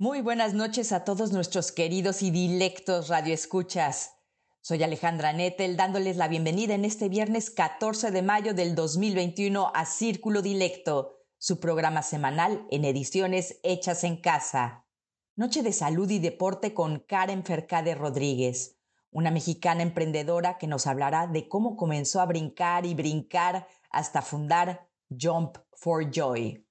Muy buenas noches a todos nuestros queridos y dilectos radioescuchas. Soy Alejandra Nettel dándoles la bienvenida en este viernes 14 de mayo del 2021 a Círculo Dilecto, su programa semanal en ediciones hechas en casa. Noche de salud y deporte con Karen Fercade Rodríguez, una mexicana emprendedora que nos hablará de cómo comenzó a brincar y brincar hasta fundar Jump for Joy.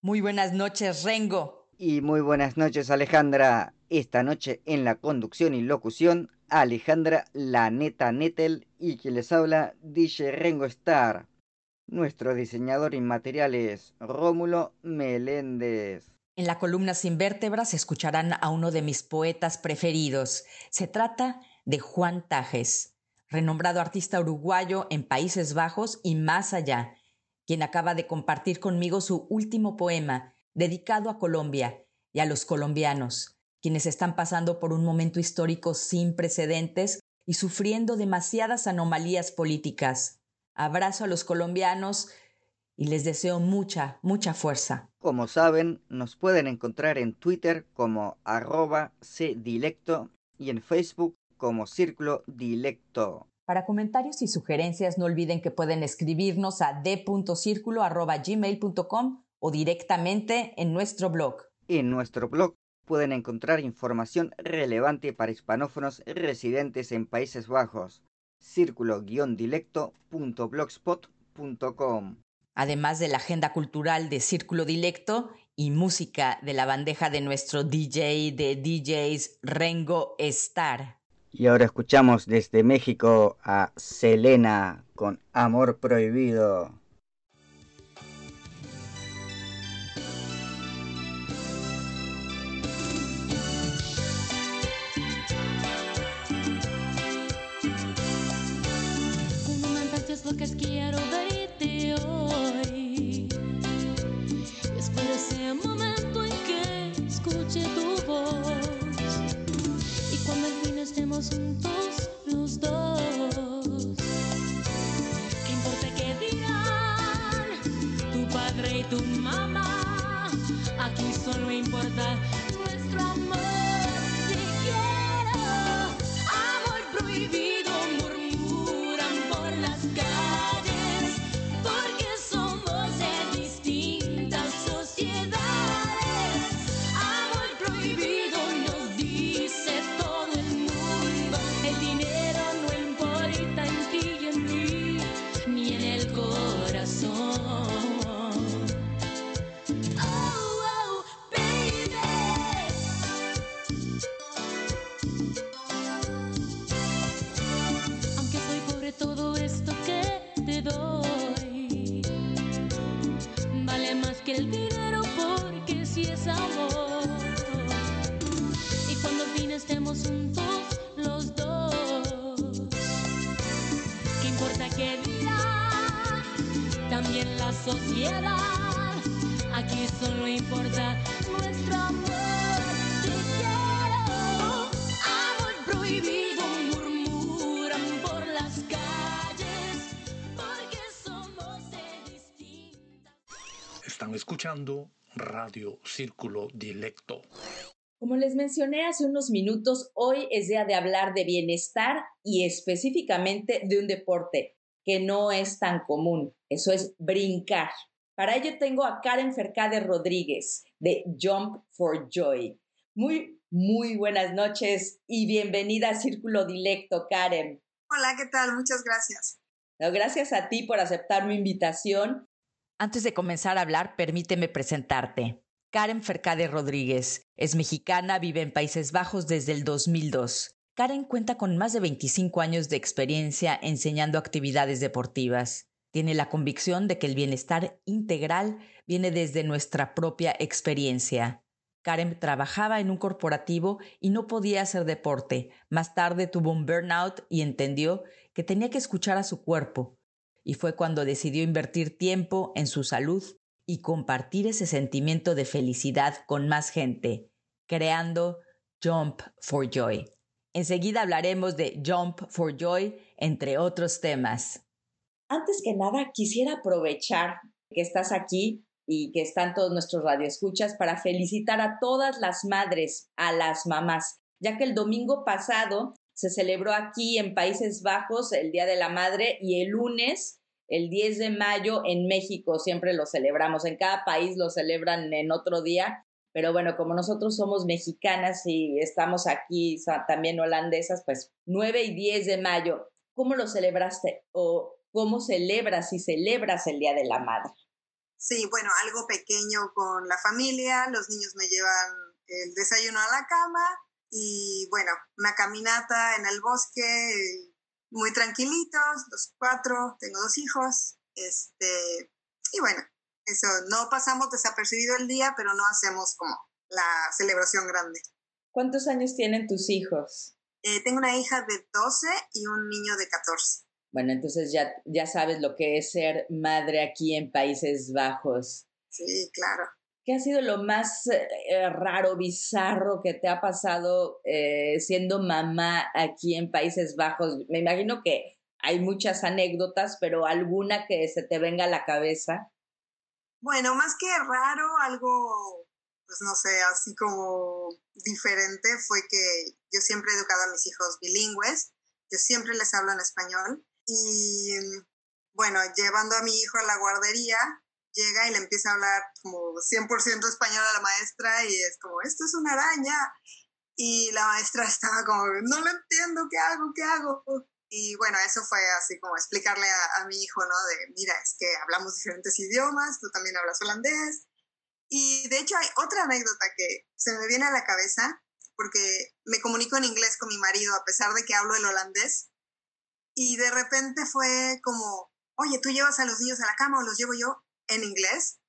Muy buenas noches, Rengo. Y muy buenas noches Alejandra. Esta noche en la conducción y locución, Alejandra La Neta Nettel y quien les habla, DJ Rengo Star. Nuestro diseñador inmaterial es Rómulo Meléndez. En la columna Sin Vértebras escucharán a uno de mis poetas preferidos. Se trata de Juan Tajes, renombrado artista uruguayo en Países Bajos y más allá, quien acaba de compartir conmigo su último poema, dedicado a Colombia y a los colombianos, quienes están pasando por un momento histórico sin precedentes y sufriendo demasiadas anomalías políticas. Abrazo a los colombianos y les deseo mucha, mucha fuerza. Como saben, nos pueden encontrar en Twitter como arroba cdilecto y en Facebook como Círculo Dilecto. Para comentarios y sugerencias no olviden que pueden escribirnos a d.circulo.gmail.com o directamente en nuestro blog. En nuestro blog pueden encontrar información relevante para hispanófonos residentes en Países Bajos. círculo-dilecto.blogspot.com Además de la agenda cultural de Círculo Dilecto y música de la bandeja de nuestro DJ de DJs Rengo Star. Y ahora escuchamos desde México a Selena con Amor Prohibido. Que quiero verte hoy. Y espero ese momento en que escuche tu voz. Y cuando al fin estemos juntos los dos. ¿Qué importa qué dirán tu padre y tu mamá? Aquí solo importa escuchando Radio Círculo Dilecto. Como les mencioné hace unos minutos, hoy es día de hablar de bienestar y específicamente de un deporte que no es tan común. Eso es brincar. Para ello tengo a Karen Fercade Rodríguez de Jump for Joy. Muy, muy buenas noches y bienvenida a Círculo Dilecto, Karen. Hola, ¿qué tal? Muchas gracias. No, gracias a ti por aceptar mi invitación. Antes de comenzar a hablar, permíteme presentarte. Karen Fercade Rodríguez es mexicana, vive en Países Bajos desde el 2002. Karen cuenta con más de 25 años de experiencia enseñando actividades deportivas. Tiene la convicción de que el bienestar integral viene desde nuestra propia experiencia. Karen trabajaba en un corporativo y no podía hacer deporte. Más tarde tuvo un burnout y entendió que tenía que escuchar a su cuerpo. Y fue cuando decidió invertir tiempo en su salud y compartir ese sentimiento de felicidad con más gente, creando Jump for Joy. Enseguida hablaremos de Jump for Joy, entre otros temas. Antes que nada, quisiera aprovechar que estás aquí y que están todos nuestros radioescuchas para felicitar a todas las madres, a las mamás, ya que el domingo pasado se celebró aquí en Países Bajos el Día de la Madre y el lunes, el 10 de mayo, en México siempre lo celebramos. En cada país lo celebran en otro día, pero bueno, como nosotros somos mexicanas y estamos aquí también holandesas, pues 9 y 10 de mayo, ¿cómo lo celebraste o cómo celebras y celebras el Día de la Madre? Sí, bueno, algo pequeño con la familia, los niños me llevan el desayuno a la cama y bueno, una caminata en el bosque, muy tranquilitos, los cuatro, tengo dos hijos, este, y bueno, eso, no pasamos desapercibido el día, pero no hacemos como la celebración grande. ¿Cuántos años tienen tus hijos? Eh, tengo una hija de 12 y un niño de 14. Bueno, entonces ya, ya sabes lo que es ser madre aquí en Países Bajos. Sí, claro. ¿Qué ha sido lo más eh, raro, bizarro que te ha pasado eh, siendo mamá aquí en Países Bajos? Me imagino que hay muchas anécdotas, pero alguna que se te venga a la cabeza. Bueno, más que raro, algo, pues no sé, así como diferente fue que yo siempre he educado a mis hijos bilingües, yo siempre les hablo en español y bueno, llevando a mi hijo a la guardería, llega y le empieza a hablar como 100% español a la maestra y es como, esto es una araña. Y la maestra estaba como, no lo entiendo, ¿qué hago? ¿Qué hago? Y bueno, eso fue así como explicarle a, a, mi hijo, ¿no? De, mira, es que hablamos diferentes idiomas, tú también hablas holandés. Y de hecho hay otra anécdota que se me viene a la cabeza, porque me comunico en inglés con mi marido a pesar de que hablo el holandés. Y de repente fue como, oye, tú llevas a los niños a la cama o los llevo yo en inglés.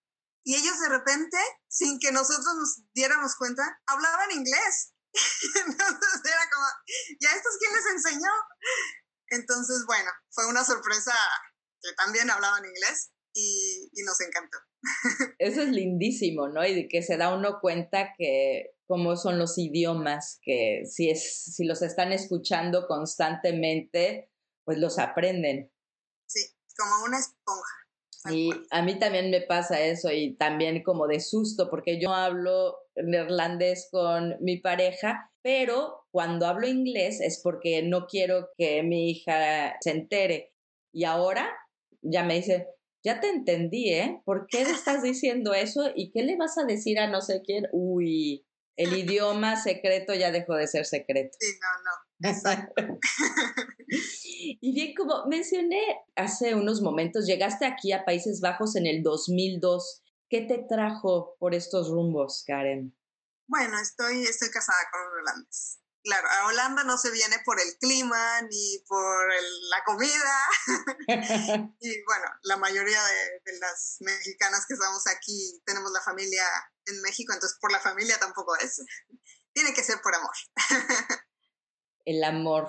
Y ellos de repente, sin que nosotros nos diéramos cuenta, hablaban inglés. Entonces era como, ¿ya esto es quién les enseñó? Entonces, bueno, fue una sorpresa que también hablaban inglés y, y nos encantó. Eso es lindísimo, ¿no? Y de que se da uno cuenta que cómo son los idiomas, que si, es, si los están escuchando constantemente, pues los aprenden. Sí, como una esponja. Y a mí también me pasa eso y también como de susto, porque yo hablo neerlandés con mi pareja, pero cuando hablo inglés es porque no quiero que mi hija se entere. Y ahora ya me dice, ya te entendí, ¿eh? ¿Por qué le estás diciendo eso? ¿Y qué le vas a decir a no sé quién? Uy, el idioma secreto ya dejó de ser secreto. Sí, no, no. Exacto. y bien, como mencioné hace unos momentos, llegaste aquí a Países Bajos en el 2002. ¿Qué te trajo por estos rumbos, Karen? Bueno, estoy, estoy casada con un holandés. Claro, a Holanda no se viene por el clima ni por el, la comida. y bueno, la mayoría de, de, las mexicanas que estamos aquí tenemos la familia en México, entonces por la familia tampoco es. Tiene que ser por amor. el amor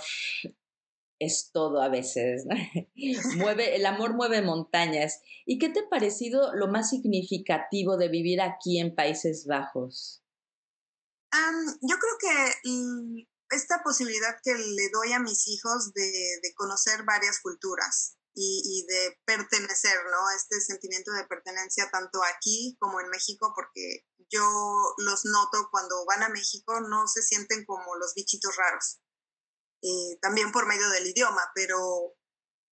es todo a veces. mueve, el amor mueve montañas. ¿Y qué te ha parecido lo más significativo de vivir aquí en Países Bajos? Um, yo creo que mm, esta posibilidad que le doy a mis hijos de, de conocer varias culturas y, y, de pertenecer, ¿no? Este sentimiento de pertenencia tanto aquí como en México, porque yo los noto cuando van a México, no se sienten como los bichitos raros eh, también por medio del idioma, pero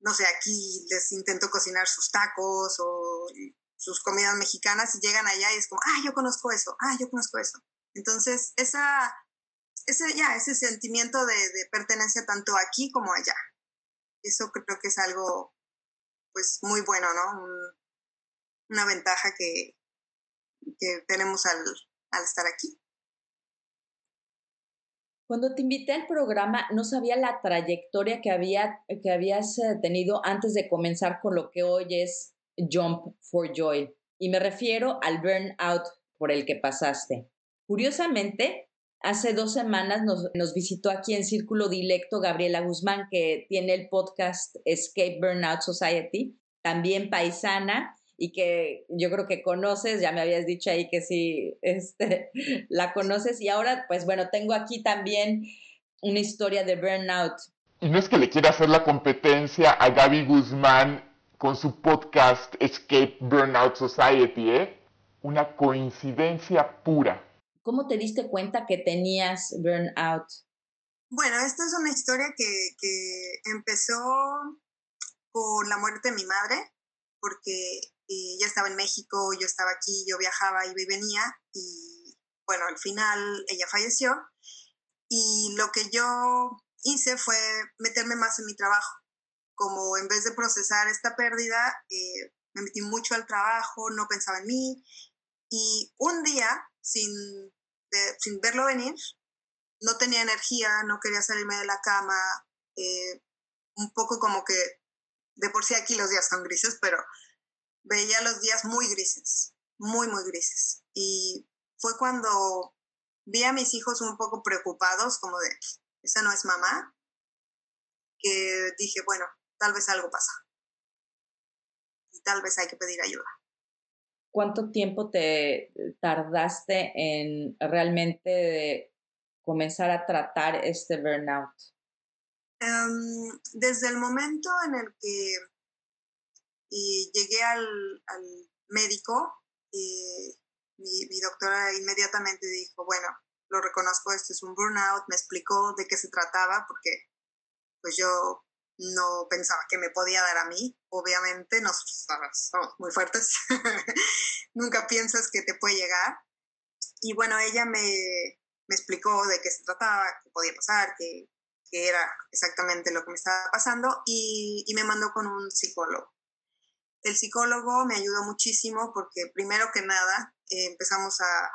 no sé, aquí les intento cocinar sus tacos o sus comidas mexicanas y llegan allá y es como, ah, yo conozco eso, ah, yo conozco eso. Entonces, esa, ese, ya, ese sentimiento de, de pertenencia tanto aquí como allá, eso creo que es algo, pues, muy bueno, ¿no? Un, una ventaja que, que tenemos al, al estar aquí. Cuando te invité al programa, no sabía la trayectoria que, había, que habías eh, tenido antes de comenzar con lo que hoy es Jump for Joy. Y me refiero al burnout por el que pasaste. Curiosamente, hace dos semanas nos, nos visitó aquí en Círculo Dilecto Gabriela Guzmán, que tiene el podcast Escape Burnout Society, también paisana, y que yo creo que conoces, ya me habías dicho ahí que sí, este, la conoces. Y ahora, pues bueno, tengo aquí también una historia de burnout. Y no es que le quiera hacer la competencia a Gaby Guzmán con su podcast Escape Burnout Society, ¿eh? Una coincidencia pura. ¿Cómo te diste cuenta que tenías burnout? Bueno, esta es una historia que, que empezó con la muerte de mi madre, porque eh, ella estaba en México, yo estaba aquí, yo viajaba y venía y bueno, al final ella falleció y lo que yo hice fue meterme más en mi trabajo, como en vez de procesar esta pérdida, eh, me metí mucho al trabajo, no pensaba en mí y un día, sin, sin verlo venir, no tenía energía, no quería salirme de la cama, eh, un poco como que de por sí aquí los días son grises, pero veía los días muy grises, muy, muy grises. Y fue cuando vi a mis hijos un poco preocupados, como de, esa no es mamá, que dije, bueno, tal vez algo pasa. Y tal vez hay que pedir ayuda. ¿Cuánto tiempo te tardaste en realmente comenzar a tratar este burnout? Um, desde el momento en el que y llegué al, al médico y mi, mi, doctora inmediatamente dijo, bueno, lo reconozco, esto es un burnout, me explicó de qué se trataba, porque pues yo no pensaba que me podía dar a mí, obviamente, nosotros somos muy fuertes, nunca piensas que te puede llegar. Y bueno, ella me, me explicó de qué se trataba, qué podía pasar, qué, qué era exactamente lo que me estaba pasando y, y me mandó con un psicólogo. El psicólogo me ayudó muchísimo porque primero que nada eh, empezamos a,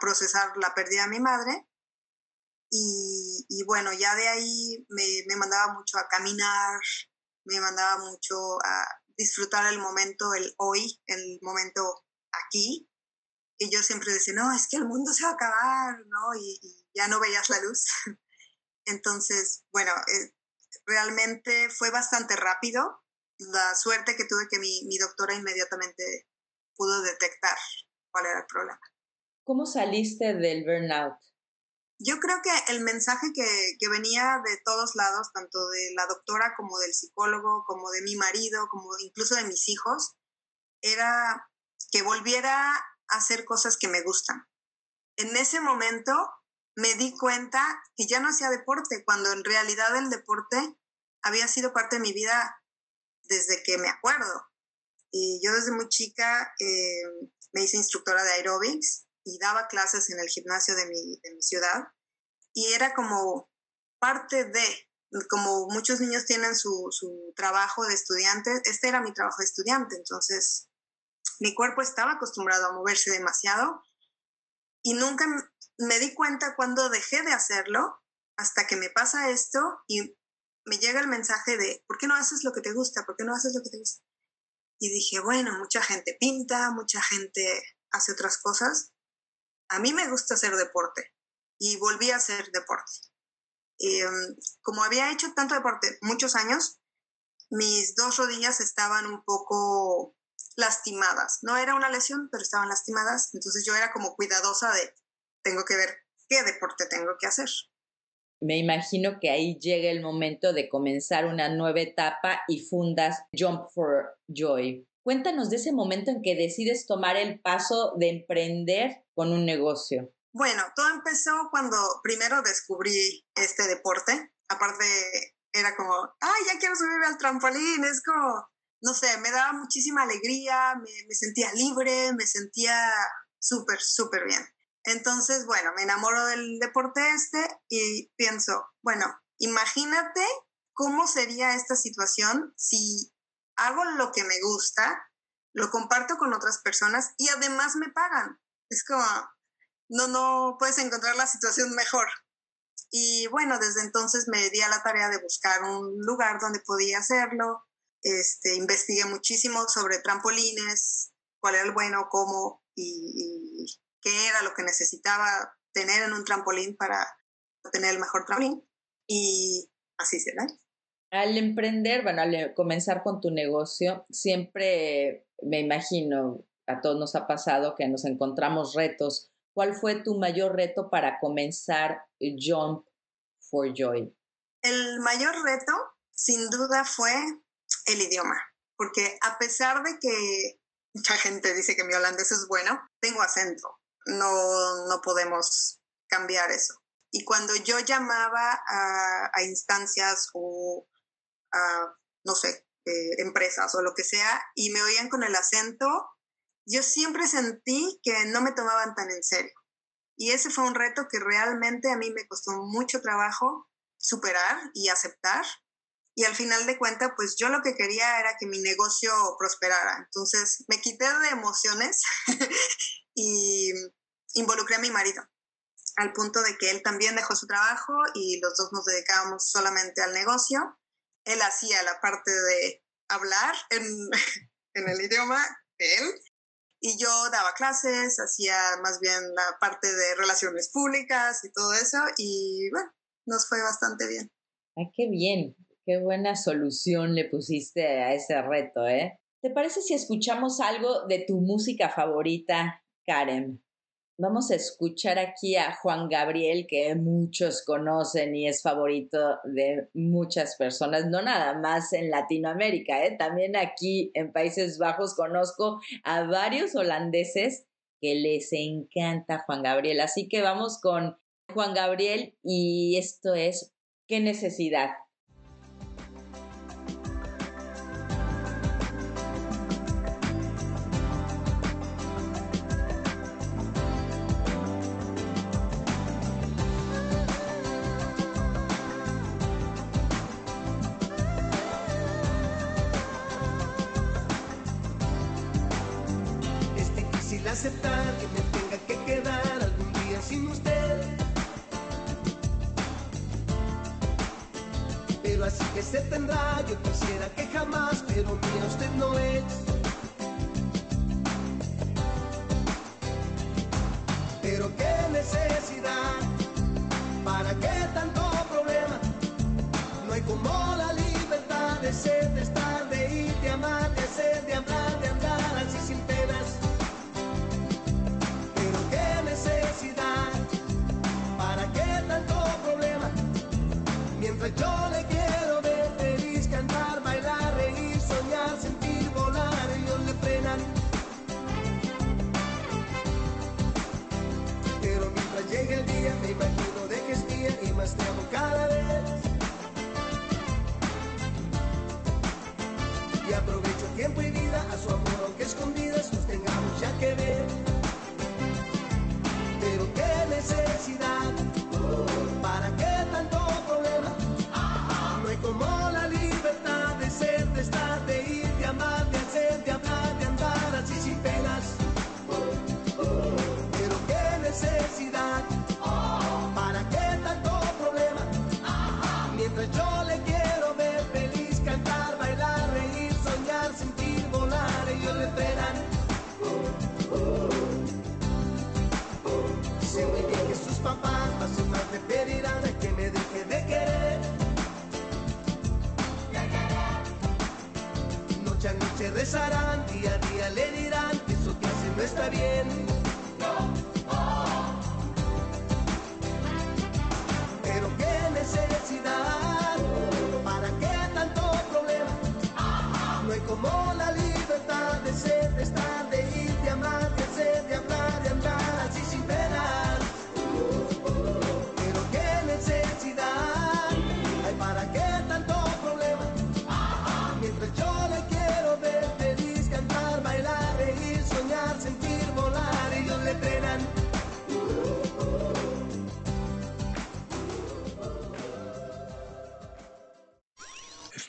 procesar la pérdida de mi madre y, bueno, ya de ahí me, me, mandaba mucho a caminar, me mandaba mucho a disfrutar el momento, el hoy, el momento aquí. Y yo siempre decía, no, es que el mundo se va a acabar, ¿no? Y, y ya no veías la luz. Entonces, bueno, eh, realmente fue bastante rápido la suerte que tuve que mi, mi doctora inmediatamente pudo detectar cuál era el problema. ¿Cómo saliste del burnout? Yo creo que el mensaje que, que, venía de todos lados, tanto de la doctora como del psicólogo, como de mi marido, como incluso de mis hijos, era que volviera a hacer cosas que me gustan. En ese momento me di cuenta que ya no hacía deporte, cuando en realidad el deporte había sido parte de mi vida desde que me acuerdo. Y yo desde muy chica eh, me hice instructora de aerobics y daba clases en el gimnasio de mi, de mi ciudad. Y era como parte de, como muchos niños tienen su, su trabajo de estudiante, este era mi trabajo de estudiante. Entonces, mi cuerpo estaba acostumbrado a moverse demasiado y nunca me di cuenta cuando dejé de hacerlo hasta que me pasa esto y me llega el mensaje de, ¿por qué no haces lo que te gusta? ¿Por qué no haces lo que te gusta? Y dije, bueno, mucha gente pinta, mucha gente hace otras cosas. A mí me gusta hacer deporte y volví a hacer deporte. Um, como había hecho tanto deporte muchos años, mis dos rodillas estaban un poco lastimadas. No era una lesión, pero estaban lastimadas. Entonces yo era como cuidadosa de, tengo que ver qué deporte tengo que hacer me imagino que ahí llega el momento de comenzar una nueva etapa y fundas Jump for Joy. Cuéntanos de ese momento en que decides tomar el paso de emprender con un negocio. Bueno, todo empezó cuando primero descubrí este deporte. Aparte, era como, ay, ya quiero subirme al trampolín. Es como, no sé, me daba muchísima alegría, me, me sentía libre, me sentía súper, súper bien. Entonces, bueno, me enamoro del deporte este y pienso, bueno, imagínate cómo sería esta situación si hago lo que me gusta, lo comparto con otras personas y además me pagan. Es como, no, no puedes encontrar la situación mejor. Y bueno, desde entonces me di a la tarea de buscar un lugar donde podía hacerlo. Este, investigué muchísimo sobre trampolines, cuál era el bueno, cómo y, y qué era lo que necesitaba tener en un trampolín para tener el mejor trampolín. Y así será. Al emprender, bueno, al comenzar con tu negocio, siempre me imagino, a todos nos ha pasado que nos encontramos retos. ¿Cuál fue tu mayor reto para comenzar Jump for Joy? El mayor reto, sin duda, fue el idioma, porque a pesar de que mucha gente dice que mi holandés es bueno, tengo acento, no, no podemos cambiar eso. Y cuando yo llamaba a, instancias o a, no sé, eh, empresas o lo que sea, y me oían con el acento, yo siempre sentí que no me tomaban tan en serio. Y ese fue un reto que realmente a mí me costó mucho trabajo superar y aceptar. Y al final de cuentas, pues yo lo que quería era que mi negocio prosperara. Entonces me quité de emociones y involucré a mi marido, al punto de que él también dejó su trabajo y los dos nos dedicábamos solamente al negocio. Él hacía la parte de hablar en, en el idioma de él y yo daba clases, hacía más bien la parte de relaciones públicas y todo eso y bueno, nos fue bastante bien. Ay, qué bien, qué buena solución le pusiste a ese reto, ¿eh? ¿Te parece si escuchamos algo de tu música favorita, Karen? Vamos a escuchar aquí a Juan Gabriel, que muchos conocen y es favorito de muchas personas, no nada más en Latinoamérica, ¿eh? también aquí en Países Bajos conozco a varios holandeses que les encanta Juan Gabriel. Así que vamos con Juan Gabriel y esto es ¿Qué necesidad? Rezarán día a día le dirán que eso que hace no está bien Pero qué necesidad, para qué tanto problema. No hay como la libertad de ser,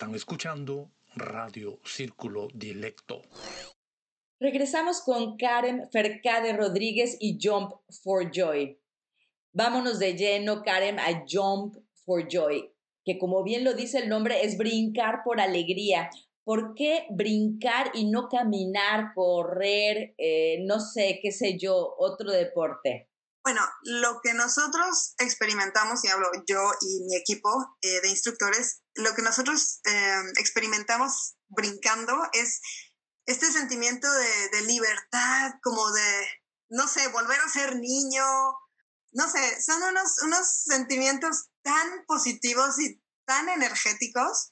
Están escuchando Radio Círculo Dilecto. Regresamos con Karen Fercade Rodríguez y Jump for Joy. vámonos de lleno, Karen, a Jump for Joy, que como bien lo dice el nombre, es brincar por alegría. ¿Por qué brincar y no caminar, correr, eh, no sé, qué sé yo, otro deporte? Bueno, lo que nosotros experimentamos, y hablo yo y mi equipo eh, de instructores, lo que nosotros eh, experimentamos brincando es este sentimiento de, de libertad, como de, no sé, volver a ser niño, no sé, son unos, unos sentimientos tan positivos y tan energéticos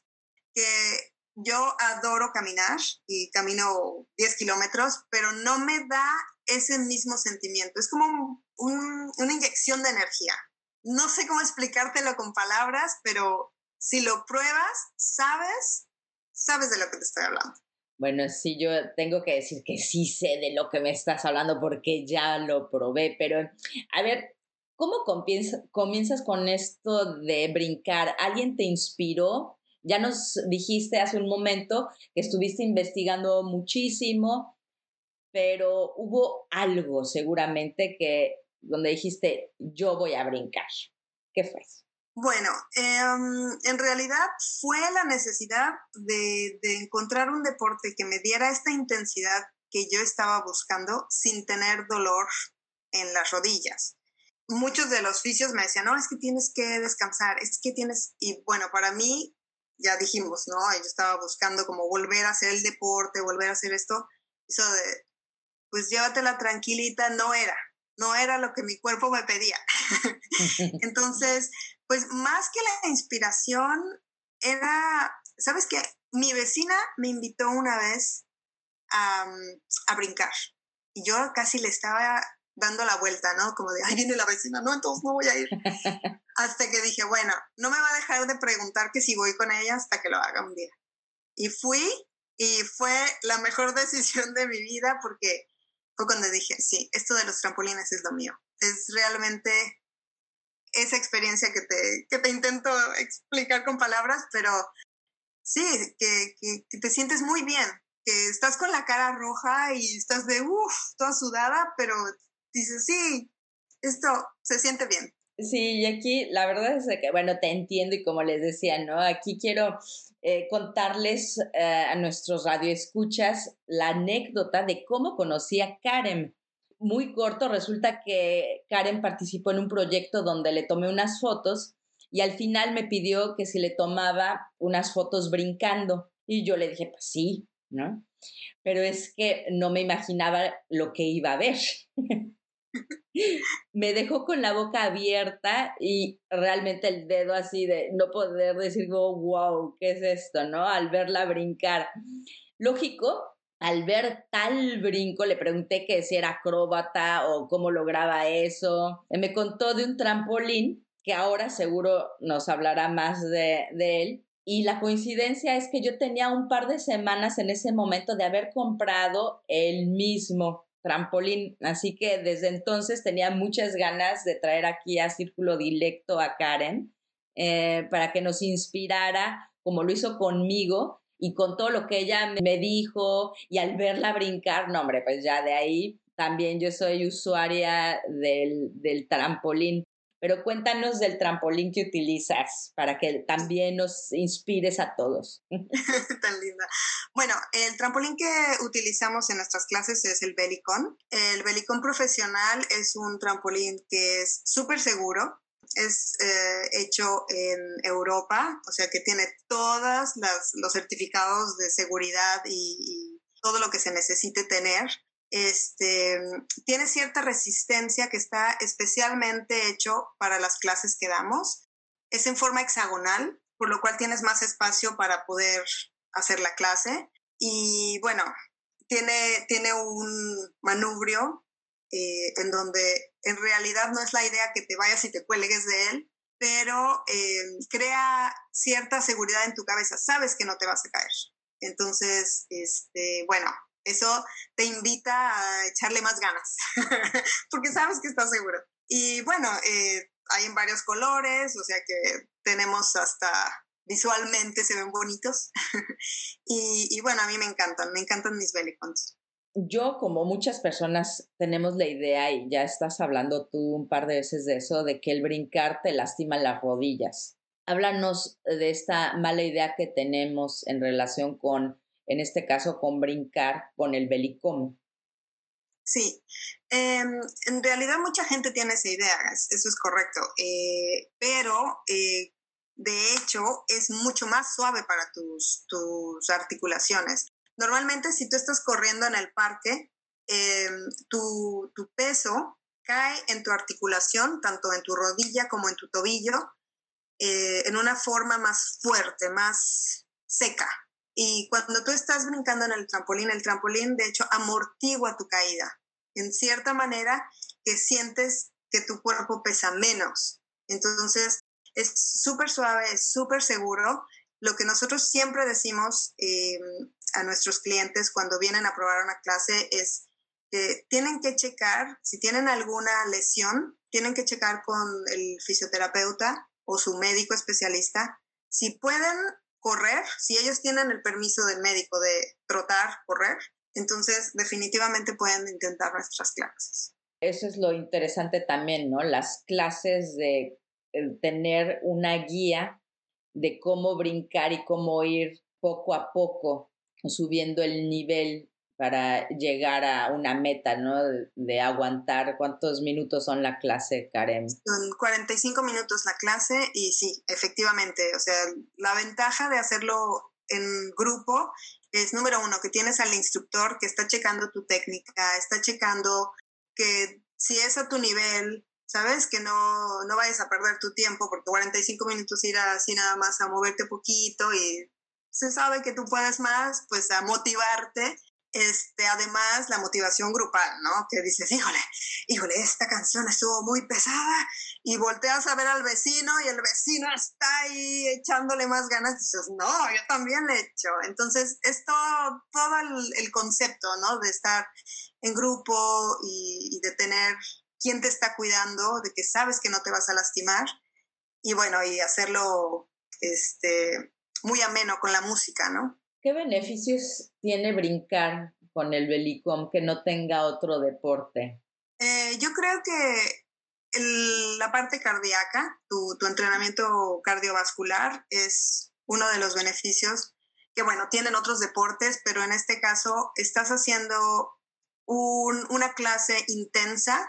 que yo adoro caminar y camino 10 kilómetros, pero no me da ese mismo sentimiento. Es como un- una inyección de energía. No sé cómo explicártelo con palabras, pero si lo pruebas, sabes, sabes de lo que te estoy hablando. Bueno, sí, yo tengo que decir que sí sé de lo que me estás hablando porque ya lo probé, pero a ver, ¿cómo comienza- comienzas con esto de brincar? ¿Alguien te inspiró? Ya nos dijiste hace un momento que estuviste investigando muchísimo, pero hubo algo seguramente que donde dijiste, yo voy a brincar. ¿Qué fue? Bueno, em, en realidad fue la necesidad de, encontrar un deporte que me diera esta intensidad que yo estaba buscando sin tener dolor en las rodillas. Muchos de los fisios me decían, no, es que tienes que descansar, es que tienes, y bueno, para mí, ya dijimos, ¿no? Yo estaba buscando como volver a hacer el deporte, volver a hacer esto, eso de, pues llévatela tranquilita, no era, no era lo que mi cuerpo me pedía. Entonces, pues más que la inspiración, era, ¿sabes qué? Mi vecina me invitó una vez a, mm, a brincar y yo casi le estaba dando la vuelta, ¿no? Como de, ahí viene la vecina, no, entonces no voy a ir. Hasta que dije, bueno, no me va a dejar de preguntar que si voy con ella hasta que lo haga un día. Y fui y fue la mejor decisión de mi vida porque fue cuando dije, sí, esto de los trampolines es lo mío. Es realmente esa experiencia que te, que te intento explicar con palabras, pero sí, que, que, que te sientes muy bien, que estás con la cara roja y estás de, uff, toda sudada, pero dices, sí, esto se siente bien. Sí, y aquí la verdad es que, bueno, te entiendo y como les decía, ¿no? Aquí quiero eh, contarles eh, a nuestros radioescuchas la anécdota de cómo conocí a Karen. Muy corto, resulta que Karen participó en un proyecto donde le tomé unas fotos y al final me pidió que si le tomaba unas fotos brincando. Y yo le dije, pues sí, ¿no? Pero es que no me imaginaba lo que iba a ver. Me dejó con la boca abierta y realmente el dedo así de no poder decir, oh, wow, ¿qué es esto? ¿No? Al verla brincar. Lógico, al ver tal brinco, le pregunté que si era acróbata o cómo lograba eso. Me contó de un trampolín que ahora seguro nos hablará más de, de él. Y la coincidencia es que yo tenía un par de semanas en ese momento de haber comprado el mismo trampolín. Así que desde entonces tenía muchas ganas de traer aquí a Círculo Dilecto a Karen eh, para que nos inspirara, como lo hizo conmigo, y con todo lo que ella me dijo, y al verla brincar, no, hombre, pues ya de ahí también yo soy usuaria del, del trampolín. Pero cuéntanos del trampolín que utilizas para que también nos inspires a todos. Tan linda. Bueno, el trampolín que utilizamos en nuestras clases es el Belicon. El Belicon profesional es un trampolín que es súper seguro. Es eh, hecho en Europa, o sea que tiene todos los certificados de seguridad y, y todo lo que se necesite tener este, tiene cierta resistencia que está especialmente hecho para las clases que damos. Es en forma hexagonal, por lo cual tienes más espacio para poder hacer la clase. Y bueno, tiene, tiene un manubrio eh, en donde en realidad no es la idea que te vayas y te cuelgues de él, pero eh, crea cierta seguridad en tu cabeza. Sabes que no te vas a caer. Entonces, este, bueno, eso te invita a echarle más ganas, porque sabes que estás seguro. Y bueno, eh, hay en varios colores, o sea que tenemos hasta visualmente se ven bonitos. y, y, bueno, a mí me encantan, me encantan mis Belicons. yo, como muchas personas, tenemos la idea, y ya estás hablando tú un par de veces de eso, de que el brincar te lastima las rodillas. Háblanos de esta mala idea que tenemos en relación con, en este caso, con brincar con el belicom. Sí, em, en realidad mucha gente tiene esa idea, es- eso es correcto, eh, pero eh, de hecho es mucho más suave para tus, tus articulaciones. Normalmente si tú estás corriendo en el parque, em, tu, tu peso cae en tu articulación, tanto en tu rodilla como en tu tobillo, eh, en una forma más fuerte, más seca. Y cuando tú estás brincando en el trampolín, el trampolín de hecho amortigua tu caída. En cierta manera que sientes que tu cuerpo pesa menos. Entonces es súper suave, es súper seguro. Lo que nosotros siempre decimos eh, a nuestros clientes cuando vienen a probar una clase es que tienen que checar, si tienen alguna lesión, tienen que checar con el fisioterapeuta o su médico especialista si pueden correr, si ellos tienen el permiso del médico de trotar, correr, entonces definitivamente pueden intentar nuestras clases. Eso es lo interesante también, ¿no? Las clases de eh, tener una guía de cómo brincar y cómo ir poco a poco subiendo el nivel para llegar a una meta, ¿no? De, aguantar. ¿Cuántos minutos son la clase, Karen? Son 45 minutos la clase y sí, efectivamente, o sea, la ventaja de hacerlo en grupo es número uno, que tienes al instructor que está checando tu técnica, está checando que si es a tu nivel, ¿sabes? Que no, no vayas a perder tu tiempo porque 45 minutos ir así nada más a moverte poquito y se sabe que tú puedes más, pues a motivarte. Este, además, la motivación grupal, ¿no? Que dices, híjole, híjole, esta canción estuvo muy pesada y volteas a ver al vecino y el vecino está ahí echándole más ganas, dices, no, yo también le echo. Entonces, es todo, el, concepto, ¿no? De estar en grupo y, y, de tener quien te está cuidando, de que sabes que no te vas a lastimar y bueno, y hacerlo este, muy ameno con la música, ¿no? ¿Qué beneficios tiene brincar con el Belicom que no tenga otro deporte? Eh, yo creo que la parte cardíaca, tu, entrenamiento cardiovascular es uno de los beneficios que, bueno, tienen otros deportes, pero en este caso estás haciendo un, una clase intensa,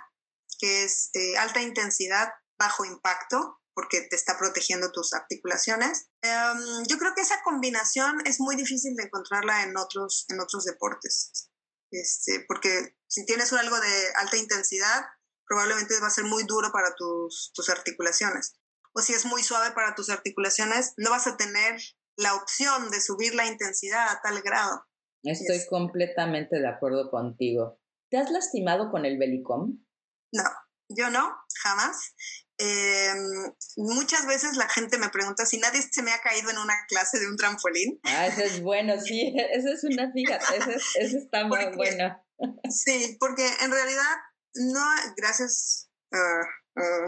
que es eh, alta intensidad, bajo impacto, porque te está protegiendo tus articulaciones. Um, yo creo que esa combinación es muy difícil de encontrarla en otros, en otros deportes, este, porque si tienes algo de alta intensidad, probablemente va a ser muy duro para tus, tus articulaciones. O si es muy suave para tus articulaciones, no vas a tener la opción de subir la intensidad a tal grado. Estoy yes. completamente de acuerdo contigo. ¿Te has lastimado con el Belicom? No, yo no, jamás. Eh, muchas veces la gente me pregunta si nadie se me ha caído en una clase de un trampolín. Ah, eso es bueno, sí, esa es una fíjate, esa, esa está muy buena. Sí, porque en realidad no, gracias uh,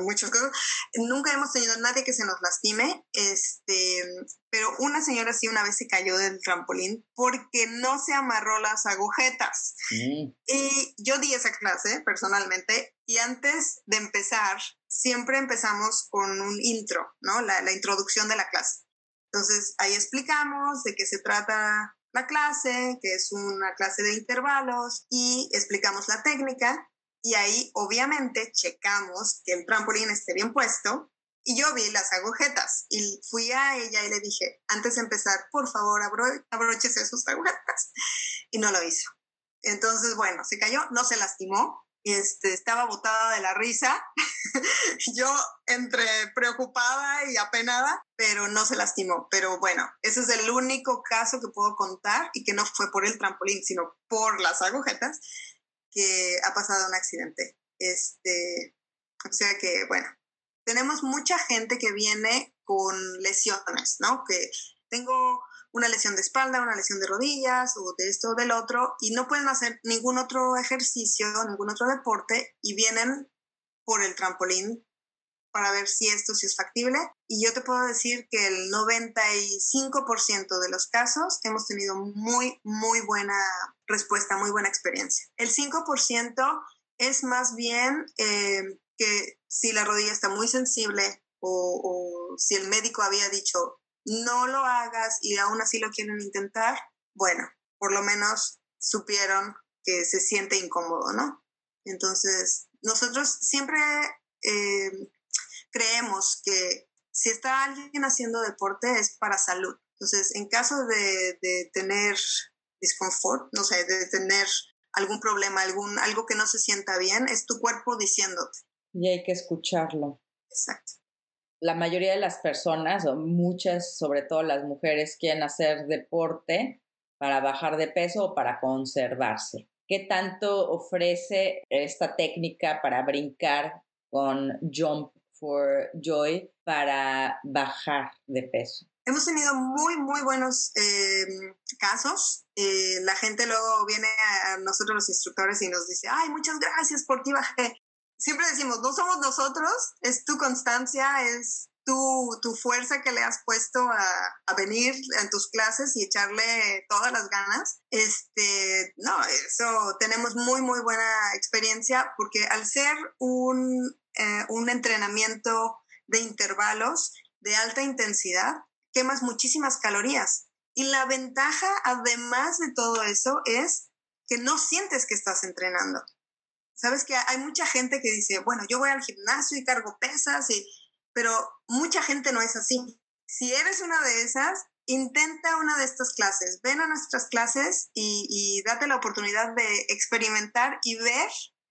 muchas cosas, nunca hemos tenido nadie que se nos lastime, este, pero una señora sí una vez se cayó del trampolín porque no se amarró las agujetas. Mm. Y yo di esa clase personalmente y antes de empezar, siempre empezamos con un intro, ¿no? La, la introducción de la clase. Entonces, ahí explicamos de qué se trata la clase, que es una clase de intervalos y explicamos la técnica y ahí obviamente checamos que el trampolín esté bien puesto y yo vi las agujetas y fui a ella y le dije, antes de empezar, por favor, abro sus agujetas y no lo hizo. Entonces, bueno, se cayó, no se lastimó, este, estaba botada de la risa, yo entre preocupada y apenada, pero no se lastimó. Pero bueno, ese es el único caso que puedo contar y que no fue por el trampolín, sino por las agujetas, que ha pasado un accidente. Este, o sea que, bueno, tenemos mucha gente que viene con lesiones, ¿no? Que tengo una lesión de espalda, una lesión de rodillas o de esto o del otro y no pueden hacer ningún otro ejercicio, ningún otro deporte y vienen por el trampolín para ver si esto sí es factible. Y yo te puedo decir que el 95% de los casos hemos tenido muy, muy buena respuesta, muy buena experiencia. El 5% es más bien eh, que si la rodilla está muy sensible o, o si el médico había dicho no lo hagas y aún así lo quieren intentar, bueno, por lo menos supieron que se siente incómodo, ¿no? Entonces, nosotros siempre eh, creemos que si está alguien haciendo deporte es para salud. Entonces, en caso de, de tener disconfort, no sé, de tener algún problema, algún, algo que no se sienta bien, es tu cuerpo diciéndote. Y hay que escucharlo. Exacto. La mayoría de las personas, o muchas, sobre todo las mujeres, quieren hacer deporte para bajar de peso o para conservarse. ¿Qué tanto ofrece esta técnica para brincar con Jump for Joy para bajar de peso? Hemos tenido muy, muy buenos eh, casos. Eh, la gente luego viene a nosotros los instructores y nos dice, ay, muchas gracias por ti bajé. Siempre decimos, no somos nosotros, es tu constancia, es tu, tu fuerza que le has puesto a, a, venir en tus clases y echarle todas las ganas. Este, no, eso tenemos muy, muy buena experiencia porque al ser un, eh, un entrenamiento de intervalos de alta intensidad, quemas muchísimas calorías. Y la ventaja, además de todo eso, es que no sientes que estás entrenando. Sabes que hay mucha gente que dice, bueno, yo voy al gimnasio y cargo pesas, y... pero mucha gente no es así. Si eres una de esas, intenta una de estas clases, ven a nuestras clases y, y date la oportunidad de experimentar y ver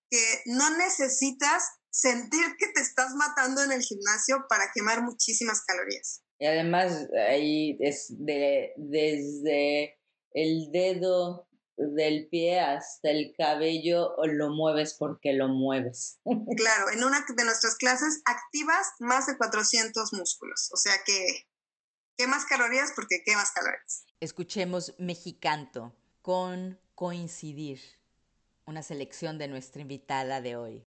que no necesitas sentir que te estás matando en el gimnasio para quemar muchísimas calorías. Y además ahí es de, desde el dedo del pie hasta el cabello lo mueves porque lo mueves. Claro, en una de nuestras clases activas más de 400 músculos, o sea que quemas calorías porque quemas calorías. Escuchemos Mexicanto con Coincidir, una selección de nuestra invitada de hoy.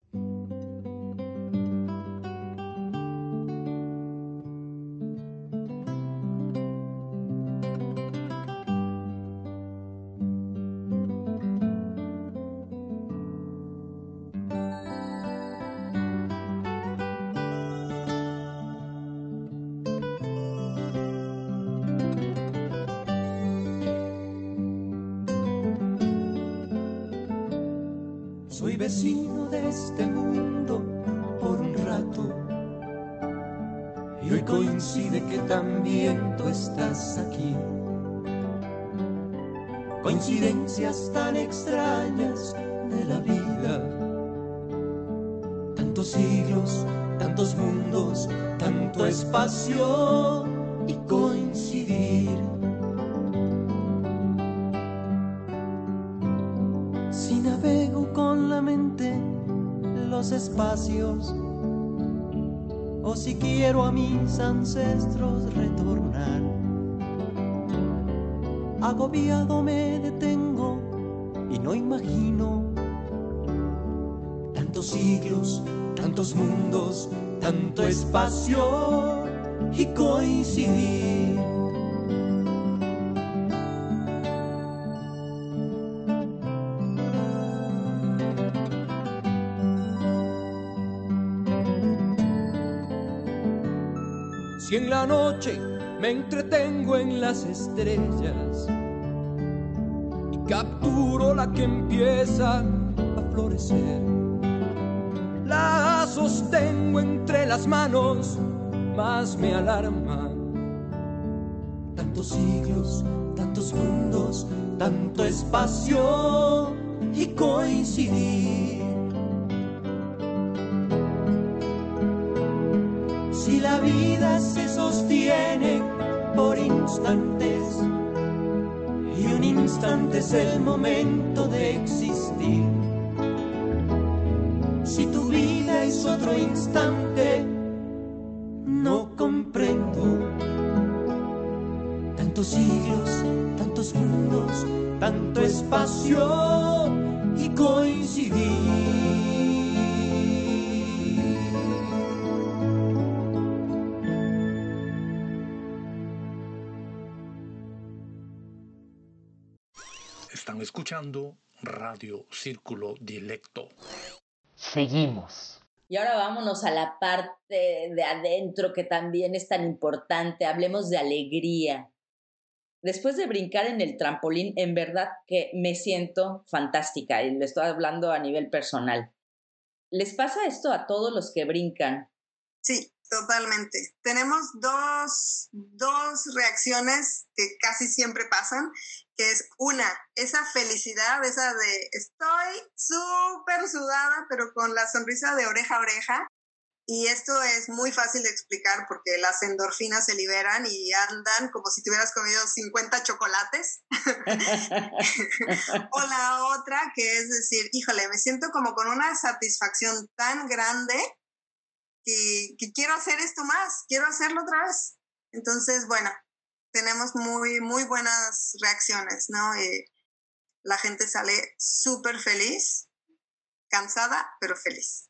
Coincidencias tan extrañas de la vida. Tantos siglos, tantos mundos, tanto espacio y coincidir. Si navego con la mente los espacios, o si quiero a mis ancestros retornar, agobiado me detengo y no imagino tantos siglos, tantos mundos, tanto espacio y coincidir. Si en la noche me entretengo en las estrellas y capturo la que empieza a florecer, la sostengo entre las manos, más me alarma. Tantos siglos, tantos mundos, tanto espacio y coincidir. Si la vida se sostiene y un instante es el momento de existir. Si tu vida es otro instante, no comprendo. Tantos siglos, tantos mundos, tanto espacio y coincidir. Escuchando Radio Círculo Dilecto. Seguimos. Y ahora vámonos a la parte de adentro que también es tan importante. Hablemos de alegría. Después de brincar en el trampolín, en verdad que me siento fantástica y lo estoy hablando a nivel personal. ¿Les pasa esto a todos los que brincan? Sí, totalmente. Tenemos dos, dos reacciones que casi siempre pasan, que es una, esa felicidad, esa de estoy súper sudada, pero con la sonrisa de oreja a oreja. Y esto es muy fácil de explicar porque las endorfinas se liberan y andan como si tuvieras comido 50 chocolates. o la otra que es decir, híjole, me siento como con una satisfacción tan grande que, que quiero hacer esto más, quiero hacerlo otra vez. Entonces, bueno, tenemos muy, muy buenas reacciones, ¿no? Eh, la gente sale súper feliz, cansada, pero feliz.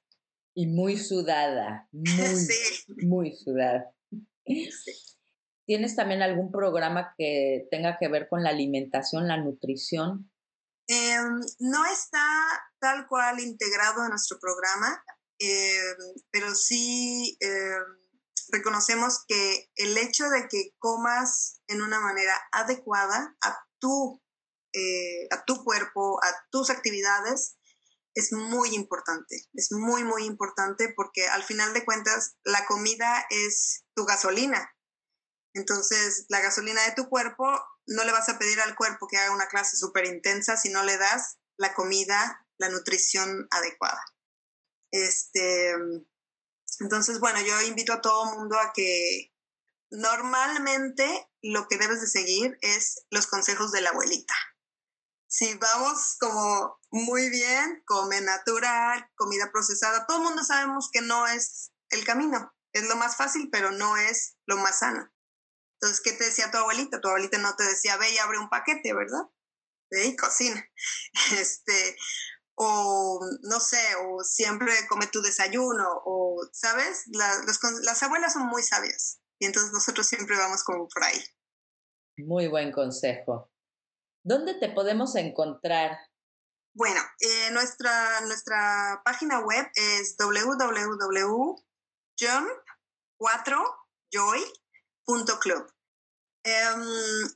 Y muy sudada, muy, Sí. muy sudada. Sí. ¿Tienes también algún programa que tenga que ver con la alimentación, la nutrición? Em, no está tal cual integrado en nuestro programa, em, pero sí em, reconocemos que el hecho de que comas en una manera adecuada a tu, eh, a tu cuerpo, a tus actividades, es muy importante. Es muy, muy importante porque al final de cuentas la comida es tu gasolina. Entonces, la gasolina de tu cuerpo, no le vas a pedir al cuerpo que haga una clase súper intensa si no le das la comida, la nutrición adecuada. Este, entonces, bueno, yo invito a todo mundo a que normalmente lo que debes de seguir es los consejos de la abuelita. Si vamos como muy bien, come natural, comida procesada, todo el mundo sabemos que no es el camino. Es lo más fácil, pero no es lo más sano. Entonces, ¿qué te decía tu abuelita? Tu abuelita no te decía, ve y abre un paquete, ¿verdad? Ve y cocina. Este, o no sé, o siempre come tu desayuno, o, ¿sabes? La- los con- las abuelas son muy sabias y entonces nosotros siempre vamos como por ahí. Muy buen consejo. ¿Dónde te podemos encontrar? Bueno, eh, nuestra, nuestra página web es www.jump4joy.club. Em,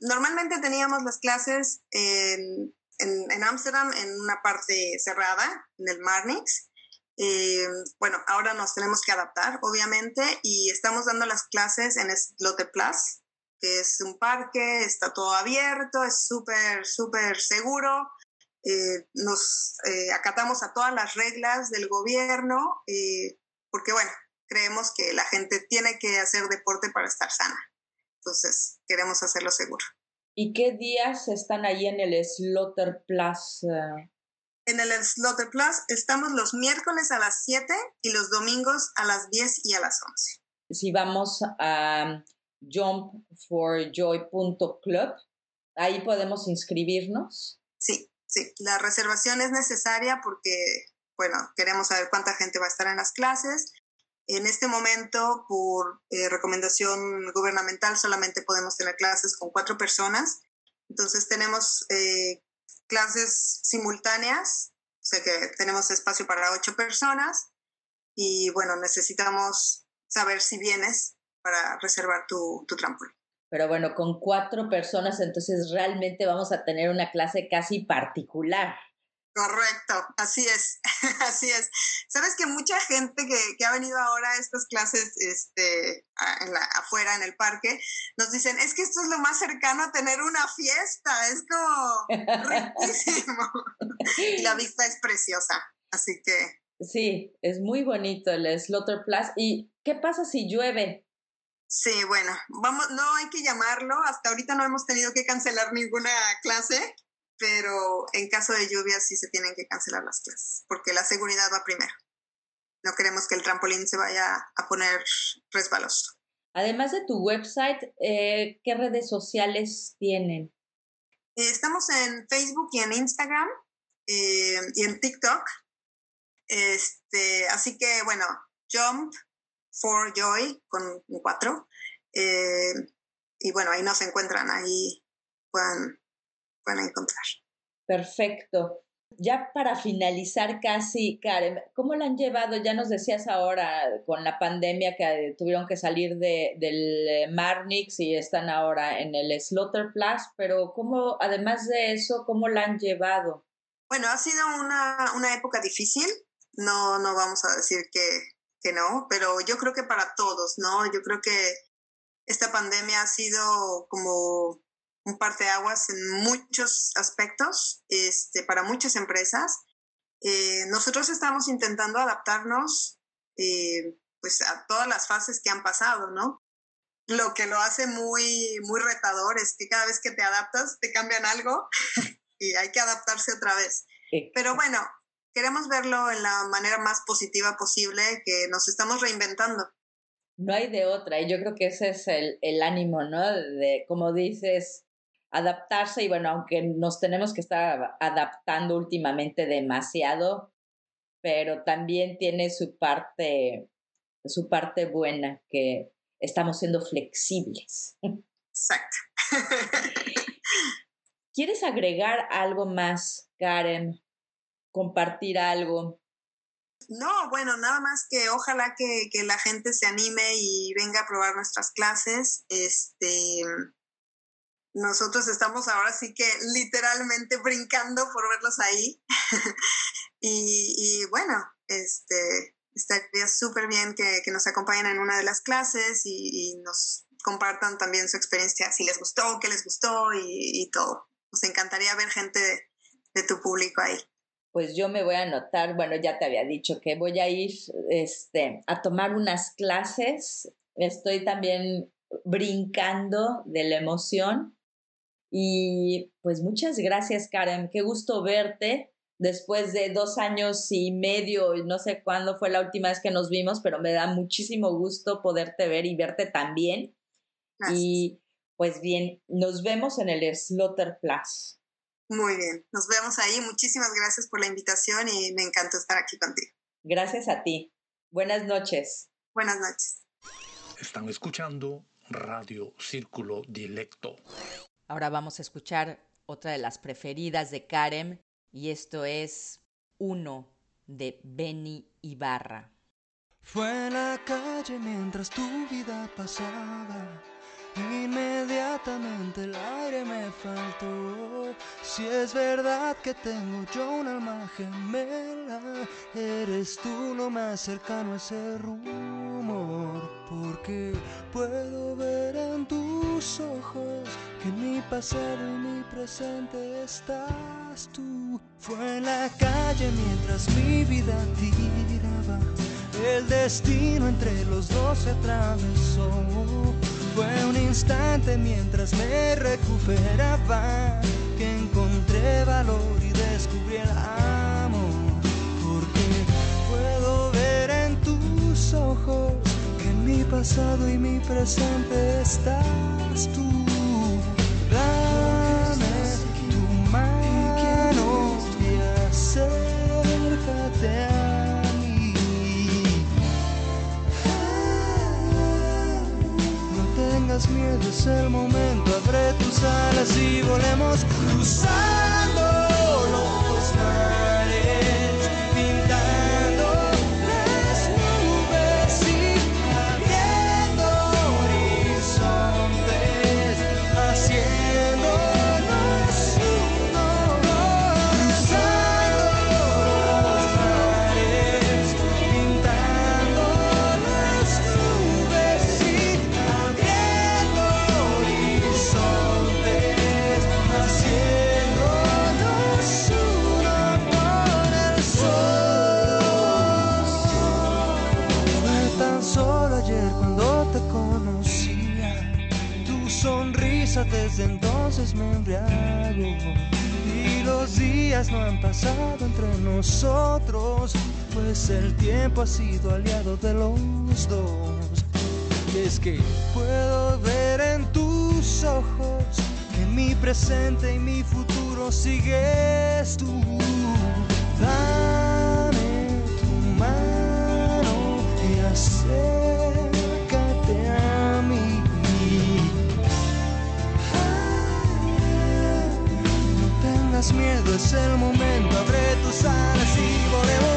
normalmente teníamos las clases en en en Ámsterdam en una parte cerrada, en el Marnix. Eh, bueno, ahora nos tenemos que adaptar, obviamente, y estamos dando las clases en Sloteplatz, que es un parque, está todo abierto, es súper, súper seguro. Eh, nos eh, acatamos a todas las reglas del gobierno, eh, porque bueno, creemos que la gente tiene que hacer deporte para estar sana. Entonces, queremos hacerlo seguro. ¿Y qué días están ahí en el Slaughterplatz? eh? En el Slaughterplatz estamos los miércoles a las 7 y los domingos a las 10 y a las 11. si vamos a jumpforjoy.club, ahí podemos inscribirnos. Sí, sí, la reservación es necesaria porque, bueno, queremos saber cuánta gente va a estar en las clases. En este momento, por eh, recomendación gubernamental, solamente podemos tener clases con cuatro personas. Entonces tenemos eh, clases simultáneas, o sea que tenemos espacio para ocho personas y bueno, necesitamos saber si vienes para reservar tu, tu trampolín. Pero bueno, con cuatro personas, entonces realmente vamos a tener una clase casi particular. Correcto, así es, así es. Sabes que mucha gente que, que ha venido ahora a estas clases este, a- en la- afuera en el parque nos dicen, es que esto es lo más cercano a tener una fiesta, es como riquísimo. Y la vista es preciosa, así que Sí, es muy bonito el Slaughterplatz. ¿Y qué pasa si llueve? sí, bueno, vamos, no hay que llamarlo, hasta ahorita no hemos tenido que cancelar ninguna clase, pero en caso de lluvia sí se tienen que cancelar las clases, porque la seguridad va primero. No queremos que el trampolín se vaya a poner resbaloso. Además de tu website, eh, ¿qué redes sociales tienen? Eh, Estamos en Facebook y en Instagram eh, y en TikTok. Este, así que bueno, Jump for Joy con cuatro. y bueno, ahí nos encuentran, ahí pueden, pueden encontrar. Perfecto. Ya para finalizar casi, Karen, ¿cómo la han llevado? Ya nos decías ahora con la pandemia que tuvieron que salir de, del eh, Marnix y están ahora en el Slaughterplatz, pero ¿cómo, además de eso, cómo la han llevado? Bueno, ha sido una, una época difícil, no, no vamos a decir que, que no, pero yo creo que para todos, ¿no? Yo creo que esta pandemia ha sido como un parteaguas en muchos aspectos este, para muchas empresas. Eh, nosotros estamos intentando adaptarnos eh, pues a todas las fases que han pasado, ¿no? Lo que lo hace muy, muy retador es que cada vez que te adaptas te cambian algo y hay que adaptarse otra vez. Pero bueno, queremos verlo en la manera más positiva posible, que nos estamos reinventando. No hay de otra, y yo creo que ese es el, el ánimo, ¿no? De, como dices, adaptarse y bueno, aunque nos tenemos que estar adaptando últimamente demasiado, pero también tiene su parte, su parte buena, que estamos siendo flexibles. Exacto. ¿Quieres agregar algo más, Karen? Compartir algo. No, bueno, nada más que ojalá que, que, la gente se anime y venga a probar nuestras clases. Este, nosotros estamos ahora sí que literalmente brincando por verlos ahí. y, y, bueno, este, estaría súper bien que, que, nos acompañen en una de las clases y, y, nos compartan también su experiencia, si les gustó, qué les gustó y, y todo. Nos encantaría ver gente de, de, tu público ahí. Pues yo me voy a anotar, bueno, ya te había dicho que voy a ir este, a tomar unas clases. Estoy también brincando de la emoción y pues muchas gracias, Karen. Qué gusto verte después de dos años y medio, no sé cuándo fue la última vez que nos vimos, pero me da muchísimo gusto poderte ver y verte también. Gracias. Y pues bien, nos vemos en el Slaughter Plus. Muy bien, nos vemos ahí. Muchísimas gracias por la invitación y me encantó estar aquí contigo. Gracias a ti. Buenas noches. Buenas noches. Están escuchando Radio Círculo Dilecto. Ahora vamos a escuchar otra de las preferidas de Karen y esto es Uno de Benny Ibarra. Fue la calle mientras tu vida pasaba. Inmediatamente el aire me faltó. Si es verdad que tengo yo un alma gemela, eres tú lo más cercano a ese rumor. Porque puedo ver en tus ojos que en mi pasado y mi presente estás tú. Fue en la calle mientras mi vida tiraba. El destino entre los dos se atravesó. Mientras me recuperaba que encontré valor y descubrí el amor. Porque puedo ver en tus ojos que en mi pasado y mi presente estás tú. Dame tu mano y acércate a Miedo, es el momento. Abre tus alas y volemos cruzando ha sido aliado de los dos. Y es que puedo ver en tus ojos que mi presente y mi futuro sigues tú. Dame tu mano y acércate a mí. Ah, no tengas miedo, es el momento, abre tus alas y volemos.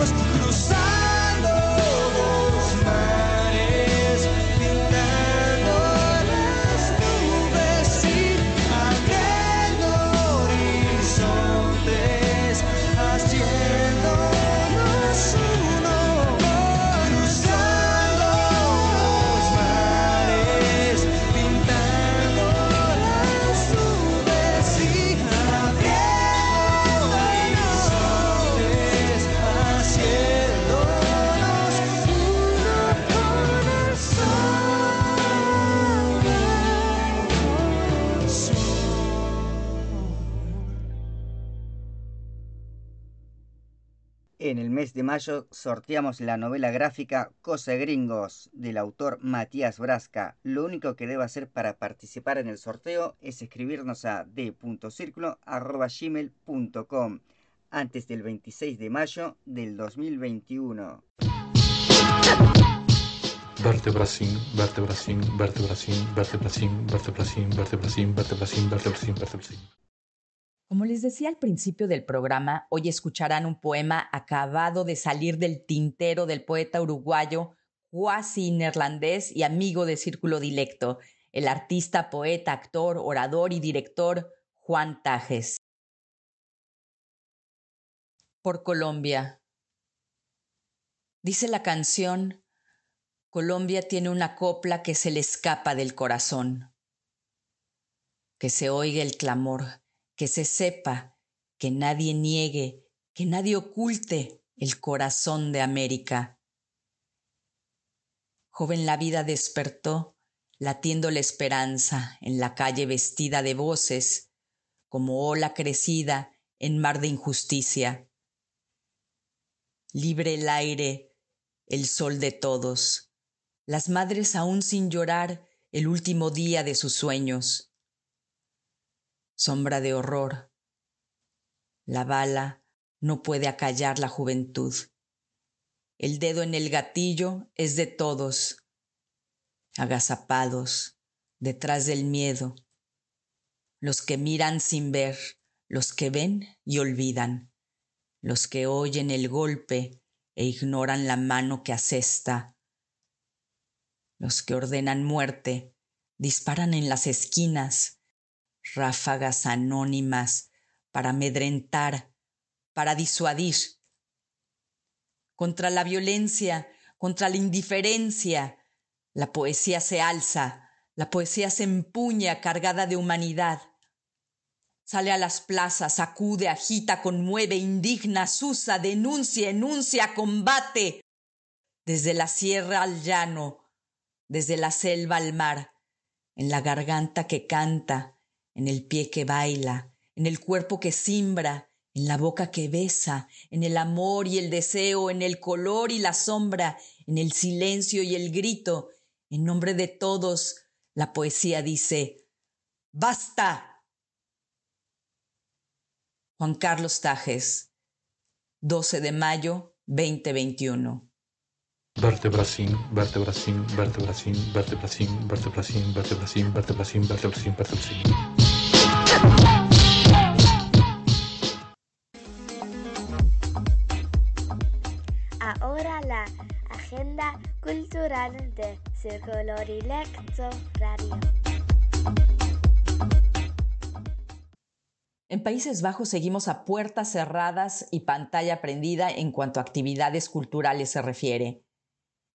Mes de mayo sorteamos la novela gráfica Cosa de Gringos del autor Matías Brasca. Lo único que debe hacer para participar en el sorteo es escribirnos a d.circulo.gmail.com antes del 26 de mayo del 2021. Vertebracín, vertebracín, vertebracín, vertebracín, vertebracín, vertebracín, vertebracín, vertebracín, vertebracín. Como les decía al principio del programa, hoy escucharán un poema acabado de salir del tintero del poeta uruguayo, cuasi neerlandés y amigo de Círculo Dilecto, el artista, poeta, actor, orador y director Juan Tajes. Por Colombia. Dice la canción, Colombia tiene una copla que se le escapa del corazón. Que se oiga el clamor que se sepa, que nadie niegue, que nadie oculte el corazón de América. Joven la vida despertó, latiendo la esperanza en la calle vestida de voces, como ola crecida en mar de injusticia. Libre el aire, el sol de todos, las madres aún sin llorar el último día de sus sueños sombra de horror. La bala no puede acallar la juventud. El dedo en el gatillo es de todos, agazapados, detrás del miedo, los que miran sin ver, los que ven y olvidan, los que oyen el golpe e ignoran la mano que asesta, los que ordenan muerte, disparan en las esquinas, ráfagas anónimas para amedrentar, para disuadir. Contra la violencia, contra la indiferencia, la poesía se alza, la poesía se empuña cargada de humanidad. Sale a las plazas, acude, agita, conmueve, indigna, susa, denuncia, enuncia, combate. Desde la sierra al llano, desde la selva al mar, en la garganta que canta, en el pie que baila, en el cuerpo que simbra, en la boca que besa, en el amor y el deseo, en el color y la sombra, en el silencio y el grito. En nombre de todos, la poesía dice, ¡Basta! Juan Carlos Tajes, 12 de mayo 2021. Vertebracín, vertebracín, vertebracín, vertebracín, vertebracín, vertebracín, vertebracín, vertebracín, vertebracín. Ahora la agenda cultural de Círculo Radio. En Países Bajos seguimos a puertas cerradas y pantalla prendida en cuanto a actividades culturales se refiere.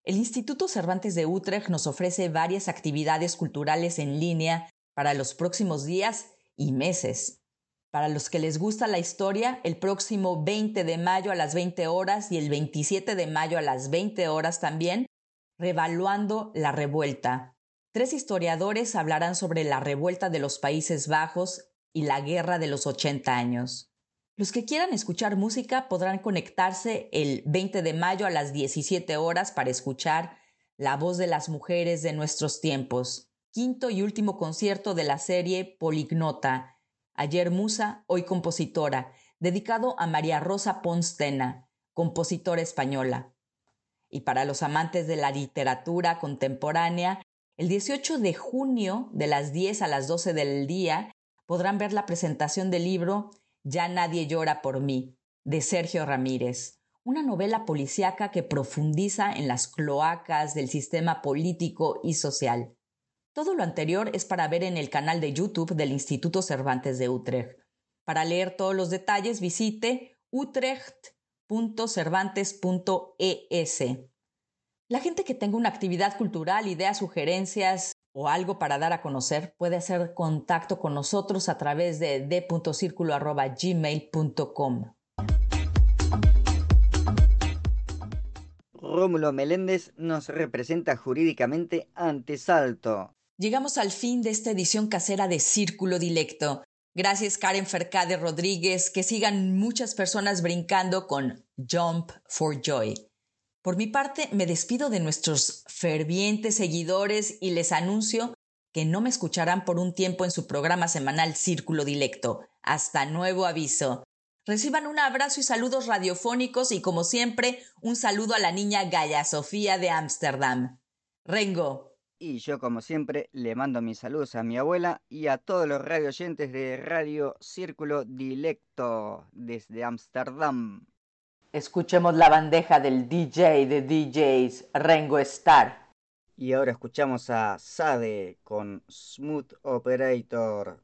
El Instituto Cervantes de Utrecht nos ofrece varias actividades culturales en línea para los próximos días y meses. Para los que les gusta la historia, el próximo 20 de mayo a las 20 horas y el 27 de mayo a las 20 horas también, revaluando la revuelta. Tres historiadores hablarán sobre la revuelta de los Países Bajos y la guerra de los 80 años. Los que quieran escuchar música podrán conectarse el 20 de mayo a las 17 horas para escuchar La voz de las mujeres de nuestros tiempos, quinto y último concierto de la serie Polignota, Ayer Musa, hoy compositora, dedicado a María Rosa Ponstena, compositora española. Y para los amantes de la literatura contemporánea, el 18 de junio de las 10 a las 12 del día podrán ver la presentación del libro Ya nadie llora por mí, de Sergio Ramírez, una novela policíaca que profundiza en las cloacas del sistema político y social. Todo lo anterior es para ver en el canal de YouTube del Instituto Cervantes de Utrecht. Para leer todos los detalles visite utrecht.cervantes.es. La gente que tenga una actividad cultural, ideas, sugerencias o algo para dar a conocer puede hacer contacto con nosotros a través de d.circulo.gmail.com. Rómulo Meléndez nos representa jurídicamente ante Salto. Llegamos al fin de esta edición casera de Círculo Dilecto. Gracias Karen Fercade Rodríguez, que sigan muchas personas brincando con Jump for Joy. Por mi parte, me despido de nuestros fervientes seguidores y les anuncio que no me escucharán por un tiempo en su programa semanal Círculo Dilecto. Hasta nuevo aviso. Reciban un abrazo y saludos radiofónicos y como siempre, un saludo a la niña Gaya Sofía de Ámsterdam. Rengo. Y yo, como siempre, le mando mis saludos a mi abuela y a todos los radio oyentes de Radio Círculo Dilecto desde Ámsterdam. Escuchemos la bandeja del DJ de DJs, Rengo Star. Y ahora escuchamos a Sade con Smooth Operator.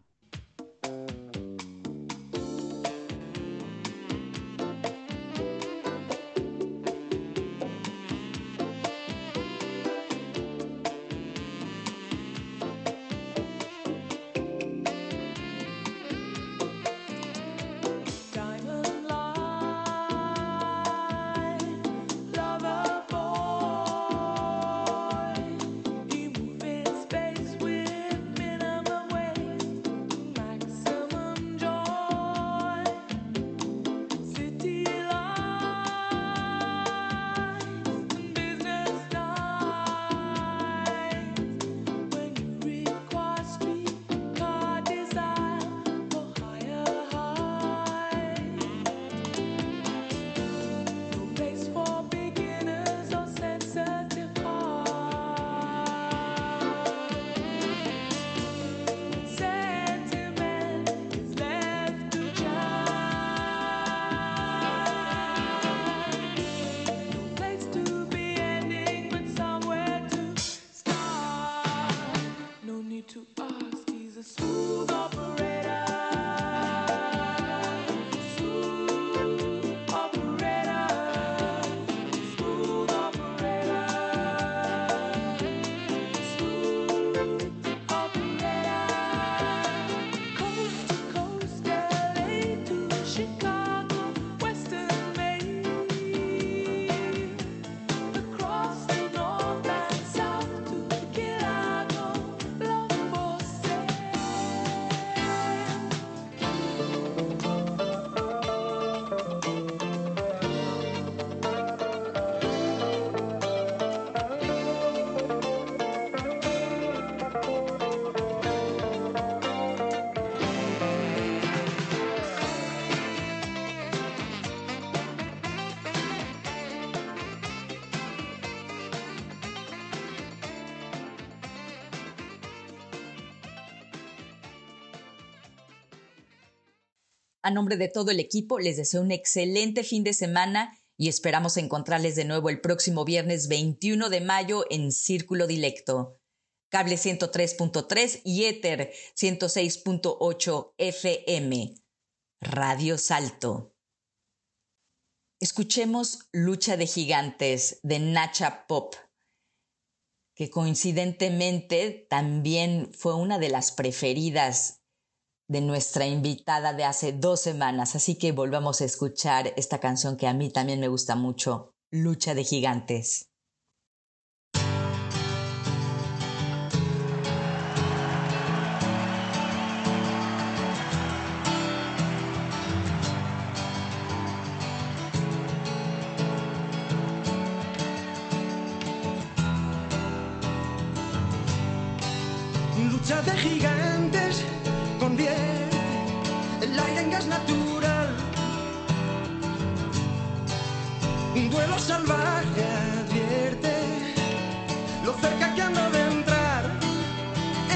should go. A nombre de todo el equipo, les deseo un excelente fin de semana y esperamos encontrarles de nuevo el próximo viernes 21 de mayo en Círculo Dilecto. Cable 103.3 y Ether 106.8 FM. Radio Salto. Escuchemos Lucha de Gigantes de Nacha Pop, que coincidentemente también fue una de las preferidas de nuestra invitada de hace dos semanas, así que volvamos a escuchar esta canción que a mí también me gusta mucho, Lucha de Gigantes. Lucha de gigantes el aire en gas natural. Un duelo salvaje advierte lo cerca que ando de entrar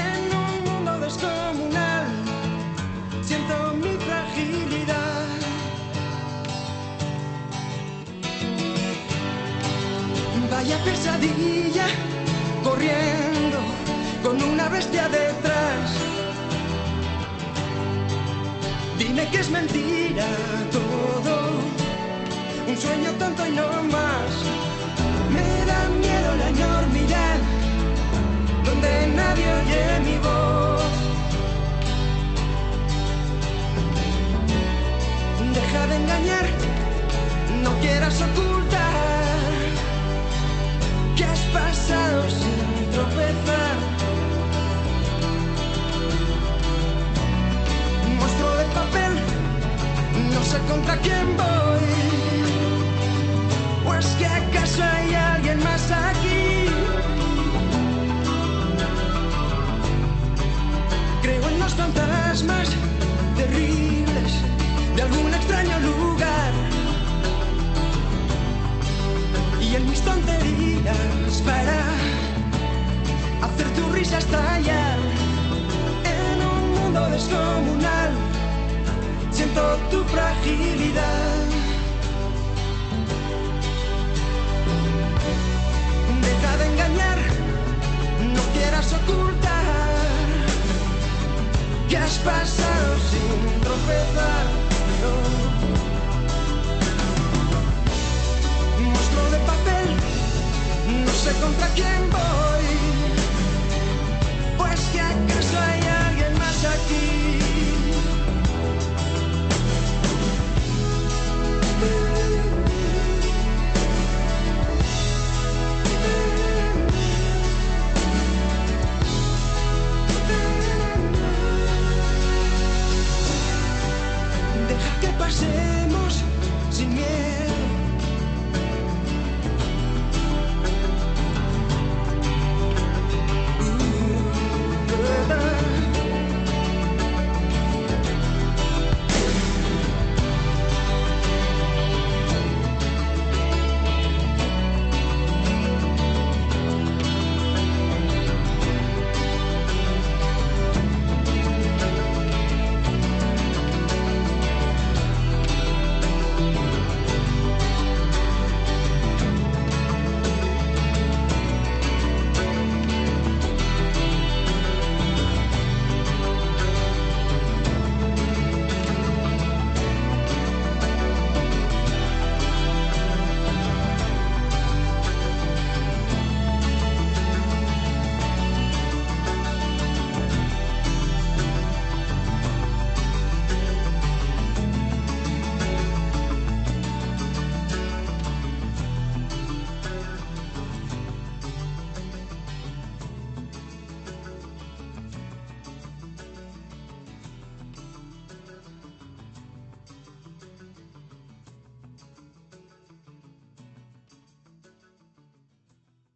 en un mundo descomunal. Siento mi fragilidad. Vaya pesadilla corriendo con una bestia detrás. Que es mentira todo, un sueño tonto y no más. Me da miedo la enormidad, donde nadie oye mi voz. Deja de engañar, no quieras ocultar que has pasado sin tropezar no sé contra quién voy. ¿O es que acaso hay alguien más aquí? Creo en los fantasmas terribles de algún extraño lugar. Y en mis tonterías para hacer tu risa estallar en un mundo descomunal. Siento tu fragilidad. Deja de engañar, no quieras ocultar que has pasado sin tropezar. no. Monstruo de papel, no sé contra quién voy.